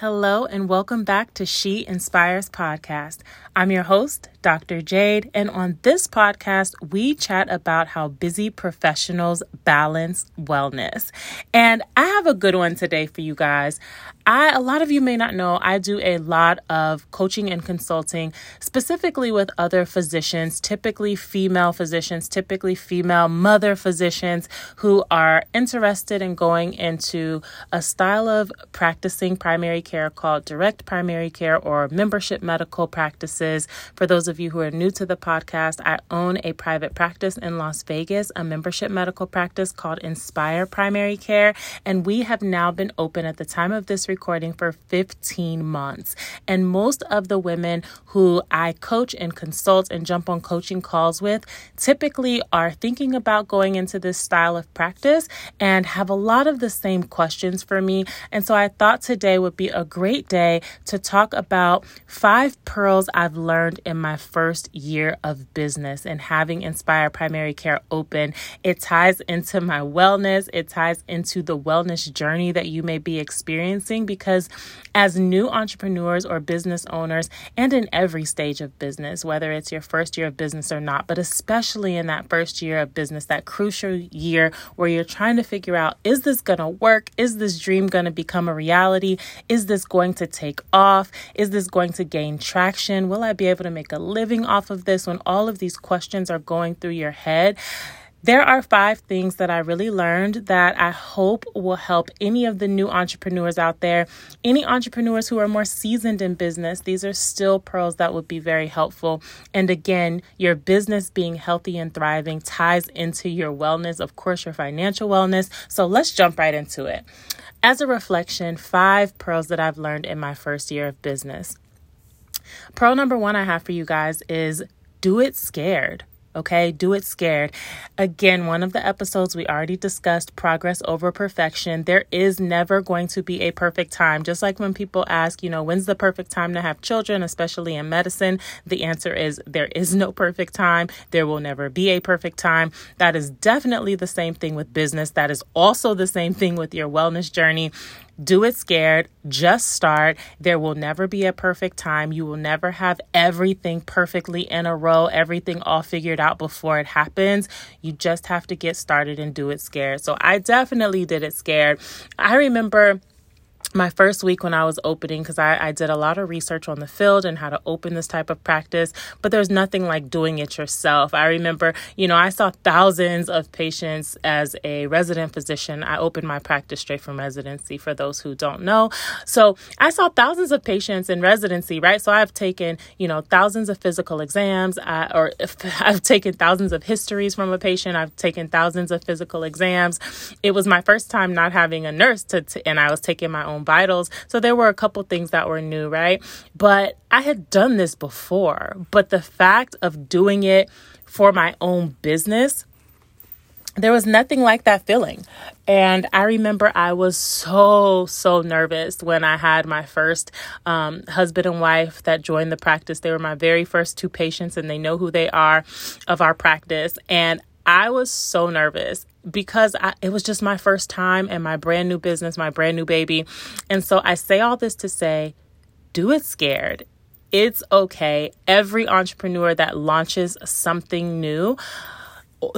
Hello, and welcome back to She Inspires Podcast. I'm your host, Dr. Jade, and on this podcast, we chat about how busy professionals balance wellness. And I have a good one today for you guys. I a lot of you may not know, I do a lot of coaching and consulting specifically with other physicians, typically female physicians, typically female mother physicians who are interested in going into a style of practicing primary care called direct primary care or membership medical practices. For those of you who are new to the podcast, I own a private practice in Las Vegas, a membership medical practice called NSPIRE Primary Care, and we have now been open at the time of this recording for 15 months. And most of the women who I coach and consult and jump on coaching calls with typically are thinking about going into this style of practice and have a lot of the same questions for me. And so I thought today would be a great day to talk about five pearls I've learned in my first year of business and having NSPIRE Primary Care open. It ties into my wellness, it ties into the wellness journey that you may be experiencing because as new entrepreneurs or business owners, and in every stage of business, whether it's your first year of business or not, but especially in that first year of business, that crucial year where you're trying to figure out is this going to work? Is this dream going to become a reality? Is this going to take off? Is this going to gain traction? Will I be able to make a living off of this when all of these questions are going through your head? There are five things that I really learned that I hope will help any of the new entrepreneurs out there, any entrepreneurs who are more seasoned in business. These are still pearls that would be very helpful. And again, your business being healthy and thriving ties into your wellness, of course, your financial wellness. So let's jump right into it. As a reflection, five pearls that I've learned in my first year of business. Pearl number one I have for you guys is do it scared. Okay, do it scared. Again, one of the episodes we already discussed progress over perfection. There is never going to be a perfect time. Just like when people ask, you know, when's the perfect time to have children, especially in medicine, the answer is there is no perfect time. There will never be a perfect time. That is definitely the same thing with business. That is also the same thing with your wellness journey. Do it scared. Just start. There will never be a perfect time. You will never have everything perfectly in a row, everything all figured out before it happens. You just have to get started and do it scared. So I definitely did it scared. I remember my first week when I was opening, because I, I, did a lot of research on the field and how to open this type of practice, but there's nothing like doing it yourself. I remember, you know, I saw thousands of patients as a resident physician. I opened my practice straight from residency for those who don't know. So I saw thousands of patients in residency, right? So I've taken, you know, thousands of physical exams, or I've taken thousands of histories from a patient. I've taken thousands of physical exams. It was my first time not having a nurse to, and I was taking my own vitals. So there were a couple things that were new, right? But I had done this before. But the fact of doing it for my own business, there was nothing like that feeling. And I remember I was so, so nervous when I had my first um, husband and wife that joined the practice. They were my very first two patients, and they know who they are of our practice. And I was so nervous because I, it was just my first time and my brand new business, my brand new baby. And so I say all this to say, do it scared. It's okay. Every entrepreneur that launches something new,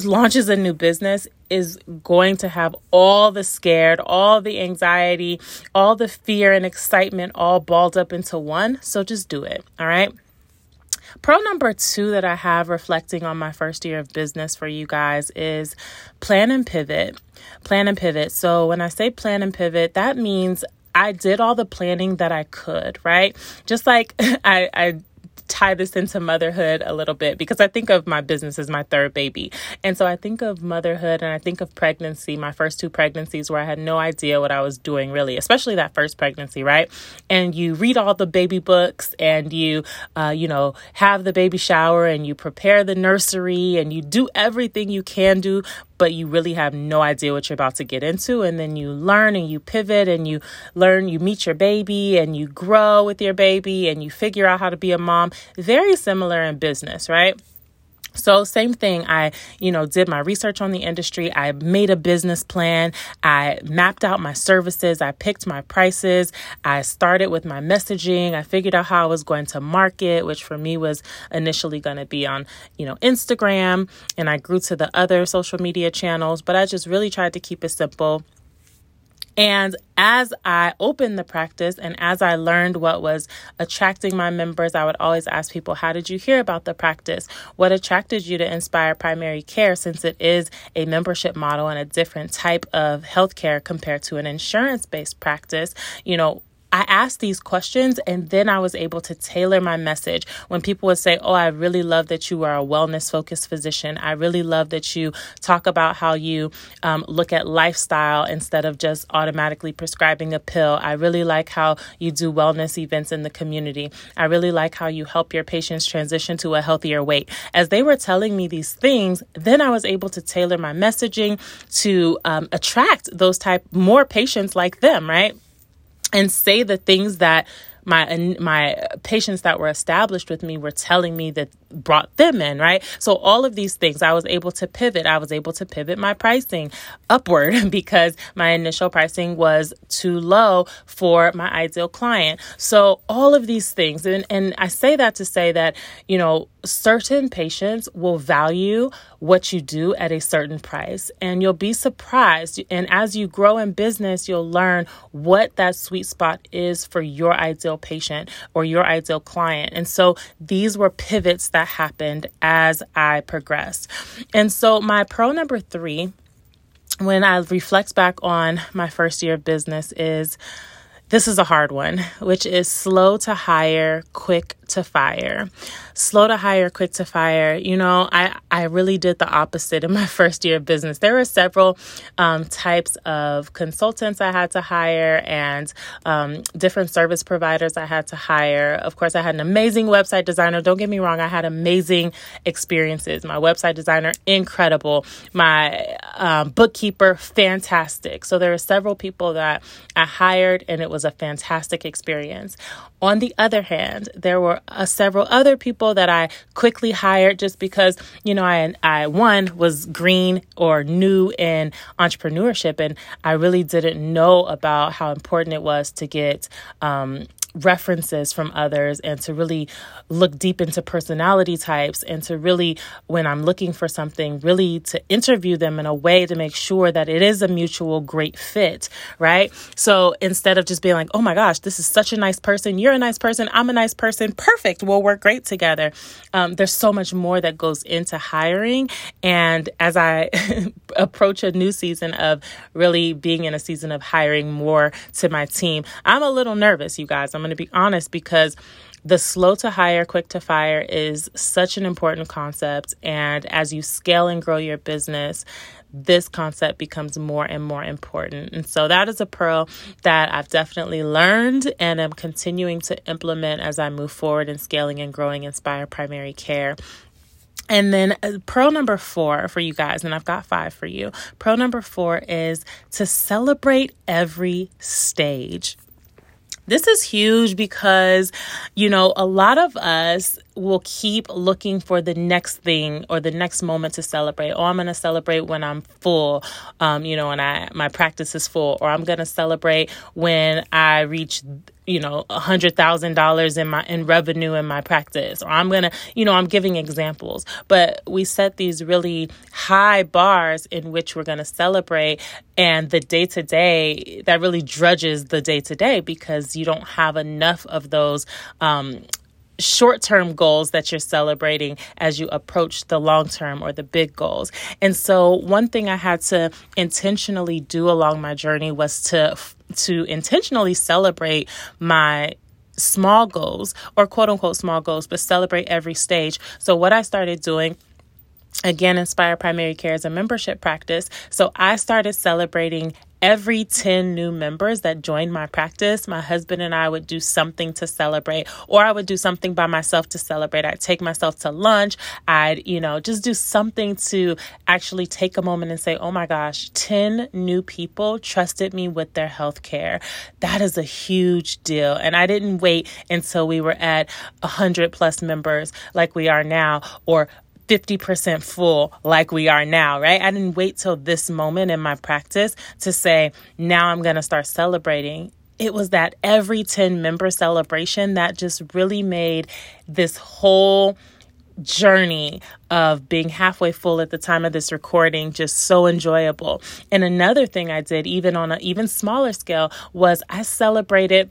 launches a new business, is going to have all the scared, all the anxiety, all the fear and excitement all balled up into one. So just do it. All right. Pro number two that I have reflecting on my first year of business for you guys is plan and pivot. Plan and pivot. So when I say plan and pivot, that means I did all the planning that I could, right? Just like I, I tie this into motherhood a little bit because I think of my business as my third baby. And so I think of motherhood and I think of pregnancy, my first two pregnancies where I had no idea what I was doing really, especially that first pregnancy, right? And you read all the baby books and you, uh, you know, have the baby shower and you prepare the nursery and you do everything you can do, but you really have no idea what you're about to get into. And then you learn and you pivot and you learn, you meet your baby and you grow with your baby and you figure out how to be a mom. Very similar in business, right? So, same thing. I, you know, did my research on the industry. I made a business plan. I mapped out my services. I picked my prices. I started with my messaging. I figured out how I was going to market, which for me was initially going to be on, you know, Instagram. And I grew to the other social media channels, but I just really tried to keep it simple and as I opened the practice and as I learned what was attracting my members, I would always ask people, How did you hear about the practice? What attracted you to NSPIRE Primary Care since it is a membership model and a different type of healthcare compared to an insurance based practice? You know, I asked these questions and then I was able to tailor my message. When people would say, Oh, I really love that you are a wellness focused physician. I really love that you talk about how you um, look at lifestyle instead of just automatically prescribing a pill. I really like how you do wellness events in the community. I really like how you help your patients transition to a healthier weight. As they were telling me these things, then I was able to tailor my messaging to um, attract those type more patients like them, right? And say the things that my my patients that were established with me were telling me that brought them in right? So all of these things i was able to pivot. I was able to pivot my pricing upward because my initial pricing was too low for my ideal client. So all of these things and and i say that to say that you know certain patients will value what you do at a certain price and you'll be surprised. And as you grow in business you'll learn what that sweet spot is for your ideal patient or your ideal client. And so these were pivots that happened as i progressed. And so my pro number 3 when i reflect back on my first year of business is this is a hard one, which is slow to hire, quick to fire. Slow to hire, quick to fire. You know, I, I really did the opposite in my first year of business. There were several um, types of consultants I had to hire and um, different service providers I had to hire. Of course, I had an amazing website designer. Don't get me wrong, I had amazing experiences. My website designer, incredible. My um, bookkeeper, fantastic. So there were several people that I hired, and it was a fantastic experience. On the other hand, there were uh, several other people that I quickly hired just because, you know, I, I, one, was green or new in entrepreneurship, and I really didn't know about how important it was to get um, references from others and to really look deep into personality types and to really when I'm looking for something really to interview them in a way to make sure that it is a mutual great fit right? So instead of just being like oh my gosh this is such a nice person. You're a nice person. I'm a nice person. Perfect. We'll work great together. Um, there's so much more that goes into hiring. And as I approach a new season of really being in a season of hiring more to my team I'm a little nervous you guys. I'm I'm going to be honest because the slow to hire, quick to fire is such an important concept. And as you scale and grow your business, this concept becomes more and more important. And so that is a pearl that I've definitely learned and am continuing to implement as I move forward in scaling and growing NSPIRE Primary Care. And then uh, pearl number four for you guys, and I've got five for you. Pearl number four is to celebrate every stage. This is huge because, you know, a lot of us will keep looking for the next thing or the next moment to celebrate. Oh, I'm going to celebrate when I'm full, um, you know, and I my practice is full, or I'm going to celebrate when I reach you know a hundred thousand dollars in my in revenue in my practice. Or i'm gonna you know i'm giving examples. But we set these really high bars in which we're gonna celebrate and the day to day that really drudges the day to day because you don't have enough of those um, short term goals that you're celebrating as you approach the long term or the big goals. And so, one thing I had to intentionally do along my journey was to to intentionally celebrate my small goals or quote unquote small goals, but celebrate every stage. So, what I started doing again inspire primary care as a membership practice so i started celebrating every 10 new members that joined my practice, my husband and I would do something to celebrate, or I would do something by myself to celebrate. I'd take myself to lunch. I'd, you know, just do something to actually take a moment and say, oh my gosh, 10 new people trusted me with their health care. That is a huge deal. And I didn't wait until we were at 100 plus members like we are now, or 50% full like we are now, right? I didn't wait till this moment in my practice to say, now I'm going to start celebrating. It was that every 10 member celebration that just really made this whole journey of being halfway full at the time of this recording just so enjoyable. And another thing I did even on an even smaller scale was I celebrated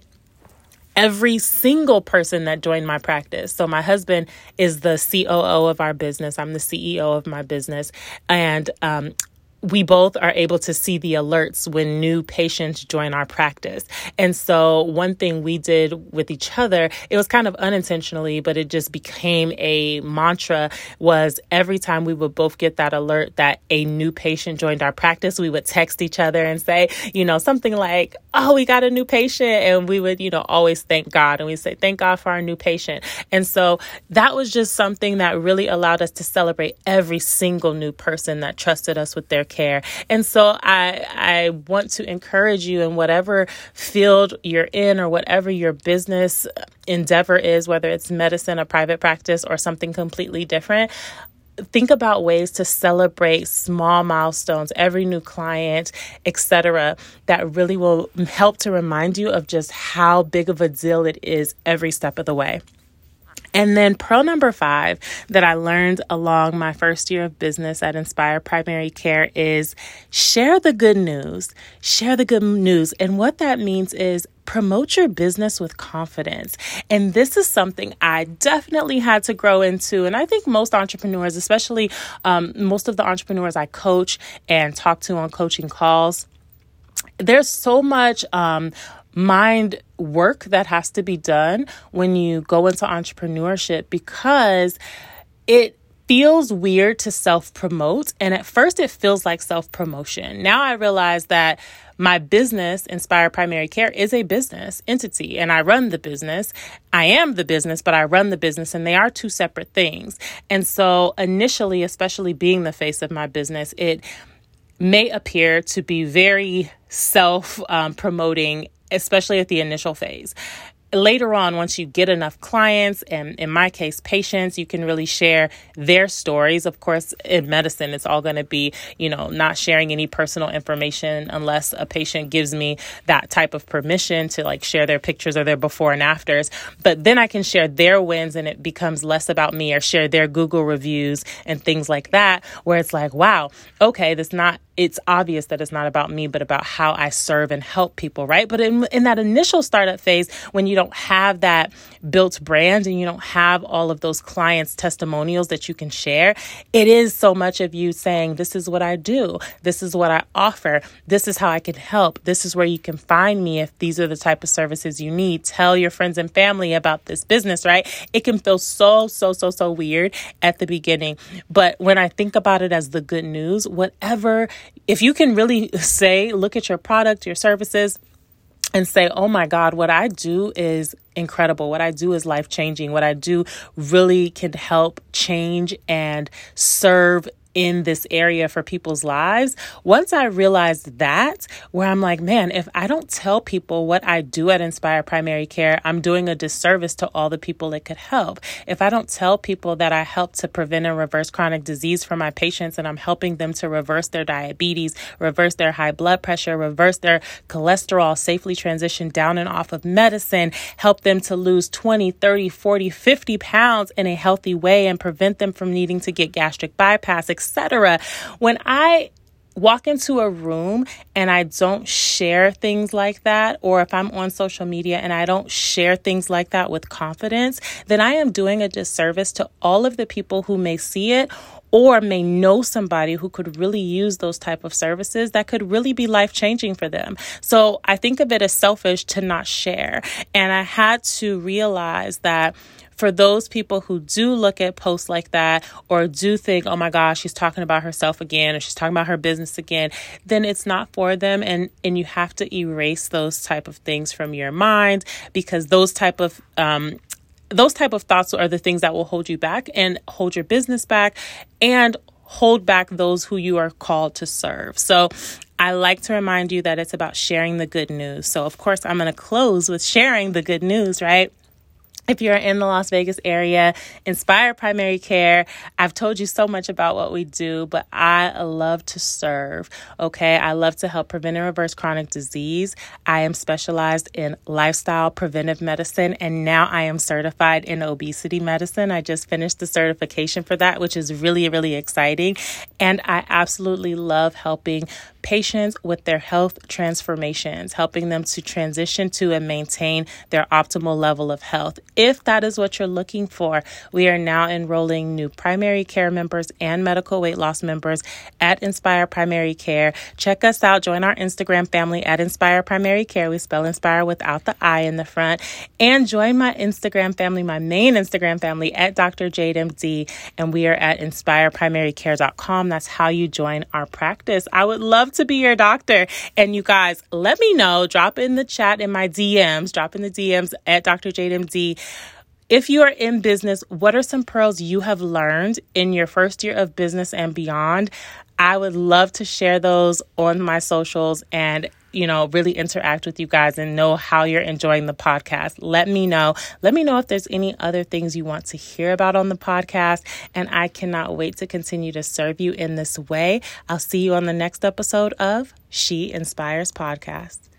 every single person that joined my practice. So my husband is the COO of our business. I'm the CEO of my business. And um, we both are able to see the alerts when new patients join our practice. And so, one thing we did with each other, it was kind of unintentionally, but it just became a mantra was every time we would both get that alert that a new patient joined our practice, we would text each other and say, you know, something like, oh, we got a new patient. And we would, you know, always thank God and we say, thank God for our new patient. And so, that was just something that really allowed us to celebrate every single new person that trusted us with their care. And so I I want to encourage you in whatever field you're in or whatever your business endeavor is, whether it's medicine, a private practice, or something completely different think about ways to celebrate small milestones every new client etc that really will help to remind you of just how big of a deal it is every step of the way and then, pearl number five that I learned along my first year of business at NSPIRE Primary Care is share the good news. Share the good news. And what that means is promote your business with confidence. And this is something I definitely had to grow into. And I think most entrepreneurs, especially um, most of the entrepreneurs I coach and talk to on coaching calls, there's so much um, mind work that has to be done when you go into entrepreneurship because it feels weird to self promote. And at first, it feels like self promotion. Now I realize that my business, NSPIRE Primary Care, is a business entity and I run the business. I am the business, but I run the business and they are two separate things. And so, initially, especially being the face of my business, it may appear to be very self um, promoting especially at the initial phase later on, once you get enough clients, and in my case, patients, you can really share their stories. Of course, in medicine, it's all going to be, you know, not sharing any personal information unless a patient gives me that type of permission to like share their pictures or their before and afters. But then I can share their wins and it becomes less about me or share their Google reviews and things like that, where it's like, wow, okay, this not it's obvious that it's not about me, but about how I serve and help people, right? But in, in that initial startup phase, when you don't have that built brand and you don't have all of those clients' testimonials that you can share, it is so much of you saying, This is what I do, this is what I offer, this is how I can help, this is where you can find me if these are the type of services you need. Tell your friends and family about this business, right? It can feel so, so, so, so weird at the beginning. But when I think about it as the good news, whatever if you can really say, look at your product, your services, and say, oh my God, what I do is incredible. What I do is life changing. What I do really can help change and serve in this area for people's lives. Once I realized that, where I'm like, man, if I don't tell people what I do at NSPIRE Primary Care, I'm doing a disservice to all the people it could help. If I don't tell people that I help to prevent and reverse chronic disease for my patients and I'm helping them to reverse their diabetes, reverse their high blood pressure, reverse their cholesterol, safely transition down and off of medicine, help them to lose 20, 30, 40, 50 pounds in a healthy way and prevent them from needing to get gastric bypass, etc. When I walk into a room and I don't share things like that, or if I'm on social media and I don't share things like that with confidence, then I am doing a disservice to all of the people who may see it or may know somebody who could really use those type of services that could really be life changing for them. So I think of it as selfish to not share. And I had to realize that for those people who do look at posts like that or do think, oh my gosh, she's talking about herself again or she's talking about her business again, then it's not for them and and you have to erase those type of things from your mind because those type of um those type of thoughts are the things that will hold you back and hold your business back and hold back those who you are called to serve. So I like to remind you that it's about sharing the good news. So, of course, I'm going to close with sharing the good news, right? If you're in the Las Vegas area, NSPIRE Primary Care. I've told you so much about what we do, but I love to serve. Okay. I love to help prevent and reverse chronic disease. I am specialized in lifestyle preventive medicine, and now I am certified in obesity medicine. I just finished the certification for that, which is really, really exciting. And I absolutely love helping patients with their health transformations, helping them to transition to and maintain their optimal level of health. If that is what you're looking for, we are now enrolling new primary care members and medical weight loss members at NSPIRE Primary Care. Check us out. Join our Instagram family at NSPIRE Primary Care. We spell Inspire without the I in the front. And join my Instagram family, my main Instagram family at Dr. Jade MD. And we are at inspireprimarycare.com. That's how you join our practice. I would love to be your doctor. And you guys, let me know. Drop in the chat in my DMs, drop in the DMs at Dr. JDMD. If you are in business, what are some pearls you have learned in your first year of business and beyond? I would love to share those on my socials and you know, really interact with you guys and know how you're enjoying the podcast. Let me know. Let me know if there's any other things you want to hear about on the podcast. And I cannot wait to continue to serve you in this way. I'll see you on the next episode of She Inspires Podcast.